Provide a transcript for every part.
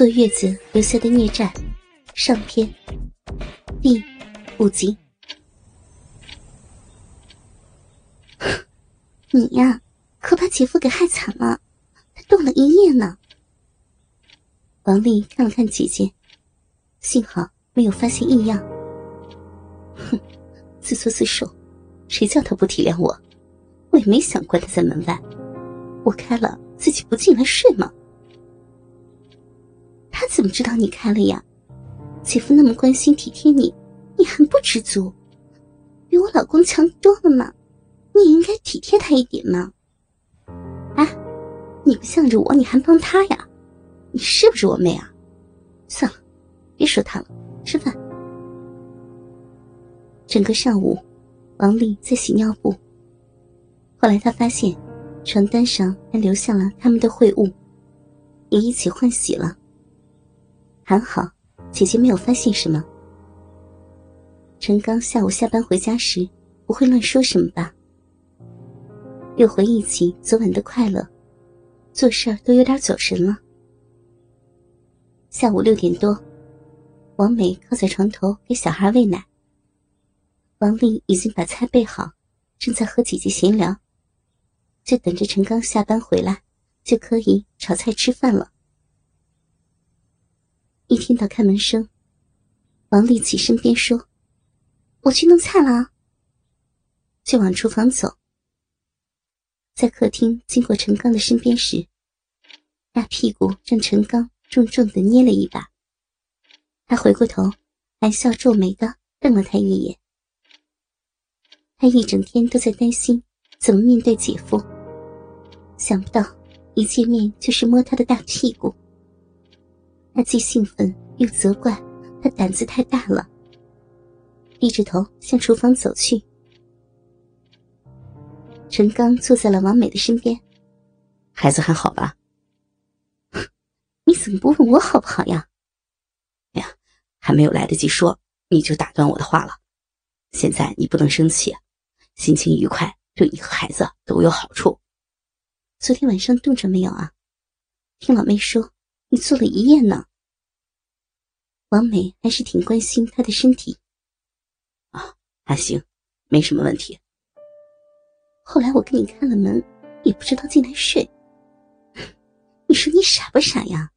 坐月子留下的孽债，上篇，第五集。你呀，可把姐夫给害惨了，他冻了一夜呢。王丽看了看姐姐，幸好没有发现异样。哼，自作自受，谁叫他不体谅我？我也没想关他在门外，我开了自己不进来睡吗？他怎么知道你开了呀？姐夫那么关心体贴你，你还不知足？比我老公强多了嘛！你也应该体贴他一点嘛。哎，你不向着我，你还帮他呀？你是不是我妹啊？算了，别说他了，吃饭。整个上午，王丽在洗尿布。后来她发现，床单上还留下了他们的秽物，也一起换洗了。还好，姐姐没有发现什么。陈刚下午下班回家时，不会乱说什么吧？又回忆起昨晚的快乐，做事儿都有点走神了。下午六点多，王美靠在床头给小孩喂奶。王丽已经把菜备好，正在和姐姐闲聊，就等着陈刚下班回来，就可以炒菜吃饭了。一听到开门声，王丽起身边说：“我去弄菜了。”就往厨房走。在客厅经过陈刚的身边时，大屁股让陈刚。重重的捏了一把，他回过头，含笑皱眉的瞪了他一眼。他一整天都在担心怎么面对姐夫，想不到一见面就是摸他的大屁股。他既兴奋又责怪他胆子太大了，低着头向厨房走去。陈刚坐在了王美的身边，孩子还好吧？你怎么不问我好不好呀？哎呀，还没有来得及说，你就打断我的话了。现在你不能生气，心情愉快对你和孩子都有好处。昨天晚上冻着没有啊？听老妹说你坐了一夜呢。王美还是挺关心他的身体。啊，还行，没什么问题。后来我给你开了门，也不知道进来睡。你说你傻不傻呀？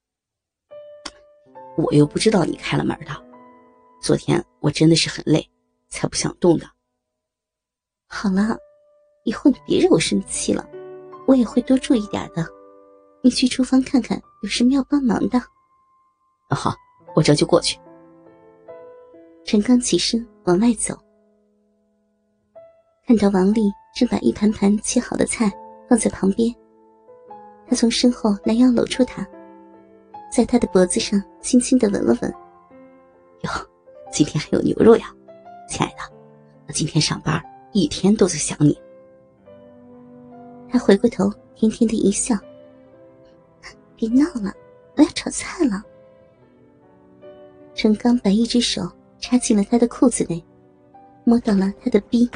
我又不知道你开了门的。昨天我真的是很累，才不想动的。好了，以后你别惹我生气了，我也会多注意点的。你去厨房看看有什么要帮忙的。好，我这就过去。陈刚起身往外走，看到王丽正把一盘盘切好的菜放在旁边，他从身后拦腰搂住她。在她的脖子上轻轻的吻了吻。哟，今天还有牛肉呀，亲爱的，我今天上班一天都在想你。他回过头，甜甜的一笑。别闹了，我要炒菜了。陈刚把一只手插进了他的裤子内，摸到了他的逼，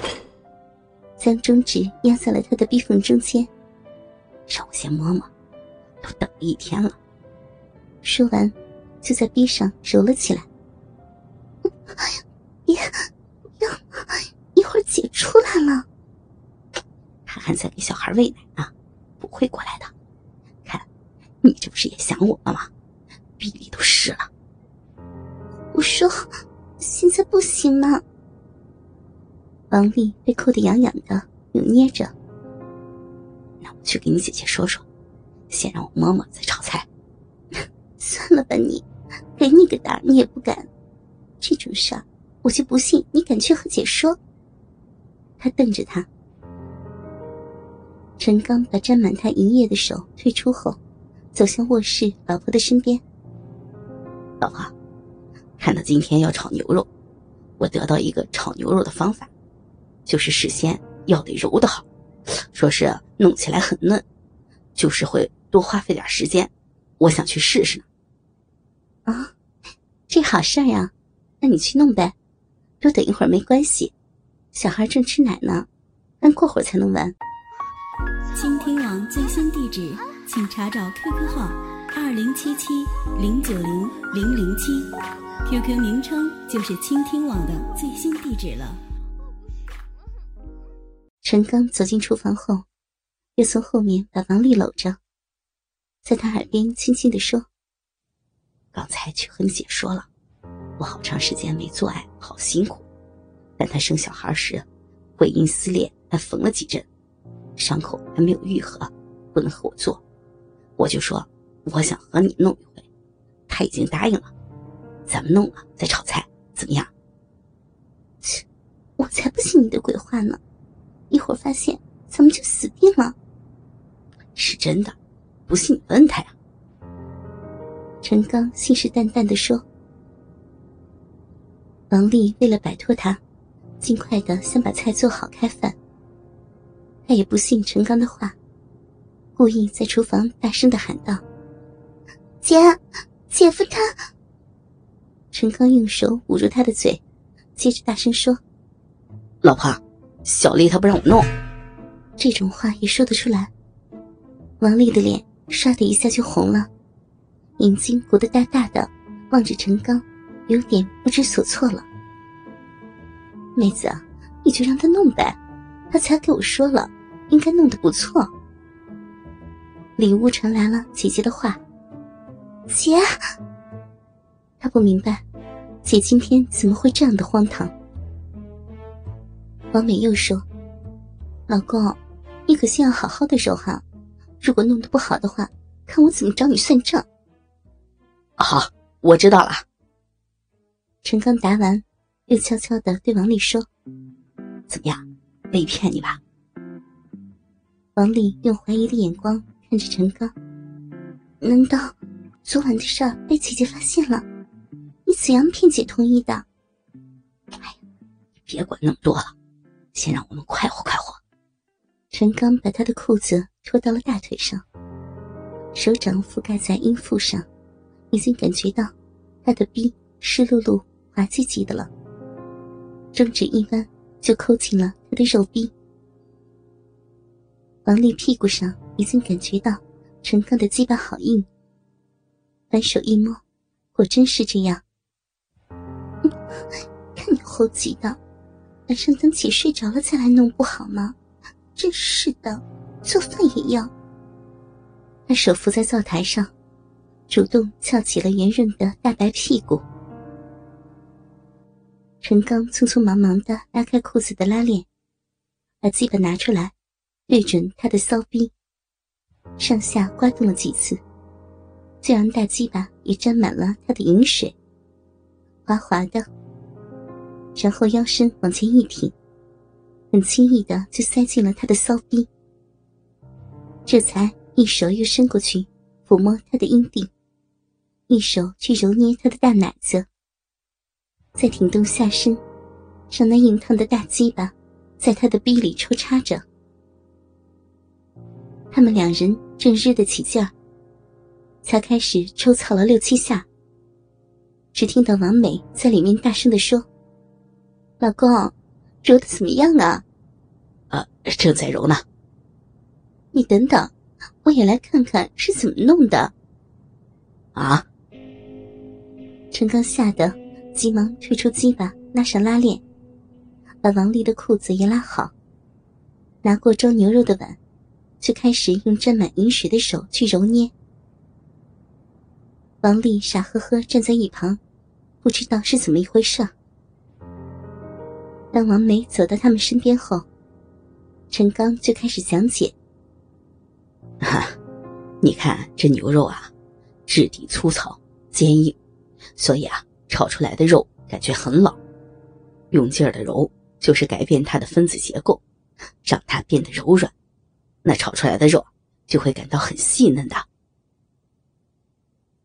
将中指压在了他的逼缝中间。让我先摸摸，都等了一天了。说完，就在壁上揉了起来。别，要一会儿姐出来了。他还在给小孩喂奶呢，不会过来的。看，你这不是也想我了吗？臂里都湿了。我说，现在不行吗？王丽被扣得痒痒的，扭捏着。那我去给你姐姐说说，先让我摸摸再炒菜。算了吧，你，给你个胆，你也不敢。这种事儿，我就不信你敢去和姐说。他瞪着他。陈刚把沾满他一夜的手退出后，走向卧室老婆的身边。老婆，看到今天要炒牛肉，我得到一个炒牛肉的方法，就是事先要得揉的好，说是弄起来很嫩，就是会多花费点时间，我想去试试呢。啊，这好事儿呀，那你去弄呗，多等一会儿没关系，小孩正吃奶呢，但过会儿才能完。倾听网最新地址，请查找 QQ 号二零七七零九零零零七，QQ 名称就是倾听网的最新地址了。陈刚走进厨房后，又从后面把王丽搂着，在他耳边轻轻地说：“刚才去和你姐说了，我好长时间没做爱，好辛苦。但她生小孩时，会阴撕裂，还缝了几针，伤口还没有愈合，不能和我做。我就说我想和你弄一回，他已经答应了。咱们弄了再炒菜，怎么样？”切，我才不信你的鬼话呢！一会儿发现咱们就死定了。是真的，不信你问他呀。陈刚信誓旦旦的说。王丽为了摆脱他，尽快的想把菜做好开饭。他也不信陈刚的话，故意在厨房大声的喊道：“姐，姐夫他。”陈刚用手捂住他的嘴，接着大声说：“老婆。”小丽她不让我弄，这种话也说得出来。王丽的脸唰的一下就红了，眼睛鼓得大大的，望着陈刚，有点不知所措了。妹子，你就让他弄呗，他才给我说了，应该弄得不错。里屋传来了姐姐的话：“姐。”他不明白，姐今天怎么会这样的荒唐。王美又说：“老公，你可先要好好的揉哈，如果弄得不好的话，看我怎么找你算账。”好，我知道了。陈刚答完，又悄悄的对王丽说：“怎么样，没骗你吧？”王丽用怀疑的眼光看着陈刚：“难道昨晚的事被姐姐发现了？你怎样骗姐同意的？”哎呀，别管那么多了。先让我们快活快活。陈刚把他的裤子脱到了大腿上，手掌覆盖在阴腹上，已经感觉到他的逼湿漉漉、滑唧唧的了。中指一弯，就抠进了他的肉逼。王丽屁股上已经感觉到陈刚的鸡巴好硬，反手一摸，果真是这样。看你猴急的！晚上等姐睡着了再来弄不好吗？真是的，做饭也要。他手扶在灶台上，主动翘起了圆润的大白屁股。陈刚匆匆忙忙的拉开裤子的拉链，把鸡巴拿出来，对准他的骚逼，上下刮动了几次，就让大鸡巴也沾满了他的饮水，滑滑的。然后腰身往前一挺，很轻易的就塞进了他的骚逼。这才一手又伸过去抚摸他的阴蒂，一手去揉捏他的大奶子，再挺动下身，让那硬烫的大鸡巴在他的逼里抽插着。他们两人正热得起劲儿，才开始抽操了六七下，只听到王美在里面大声的说。老公，揉的怎么样啊？呃，正在揉呢。你等等，我也来看看是怎么弄的。啊！陈刚吓得急忙退出鸡巴，拉上拉链，把王丽的裤子也拉好，拿过装牛肉的碗，就开始用沾满饮水的手去揉捏。王丽傻呵呵站在一旁，不知道是怎么一回事。当王梅走到他们身边后，陈刚就开始讲解：“哈，你看这牛肉啊，质地粗糙坚硬，所以啊，炒出来的肉感觉很老。用劲儿的揉，就是改变它的分子结构，让它变得柔软，那炒出来的肉就会感到很细嫩的。”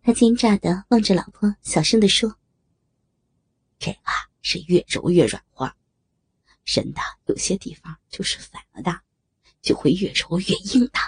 他奸诈的望着老婆，小声的说：“这个是越揉越软化。”人的有些地方就是反了的，就会越揉越硬的。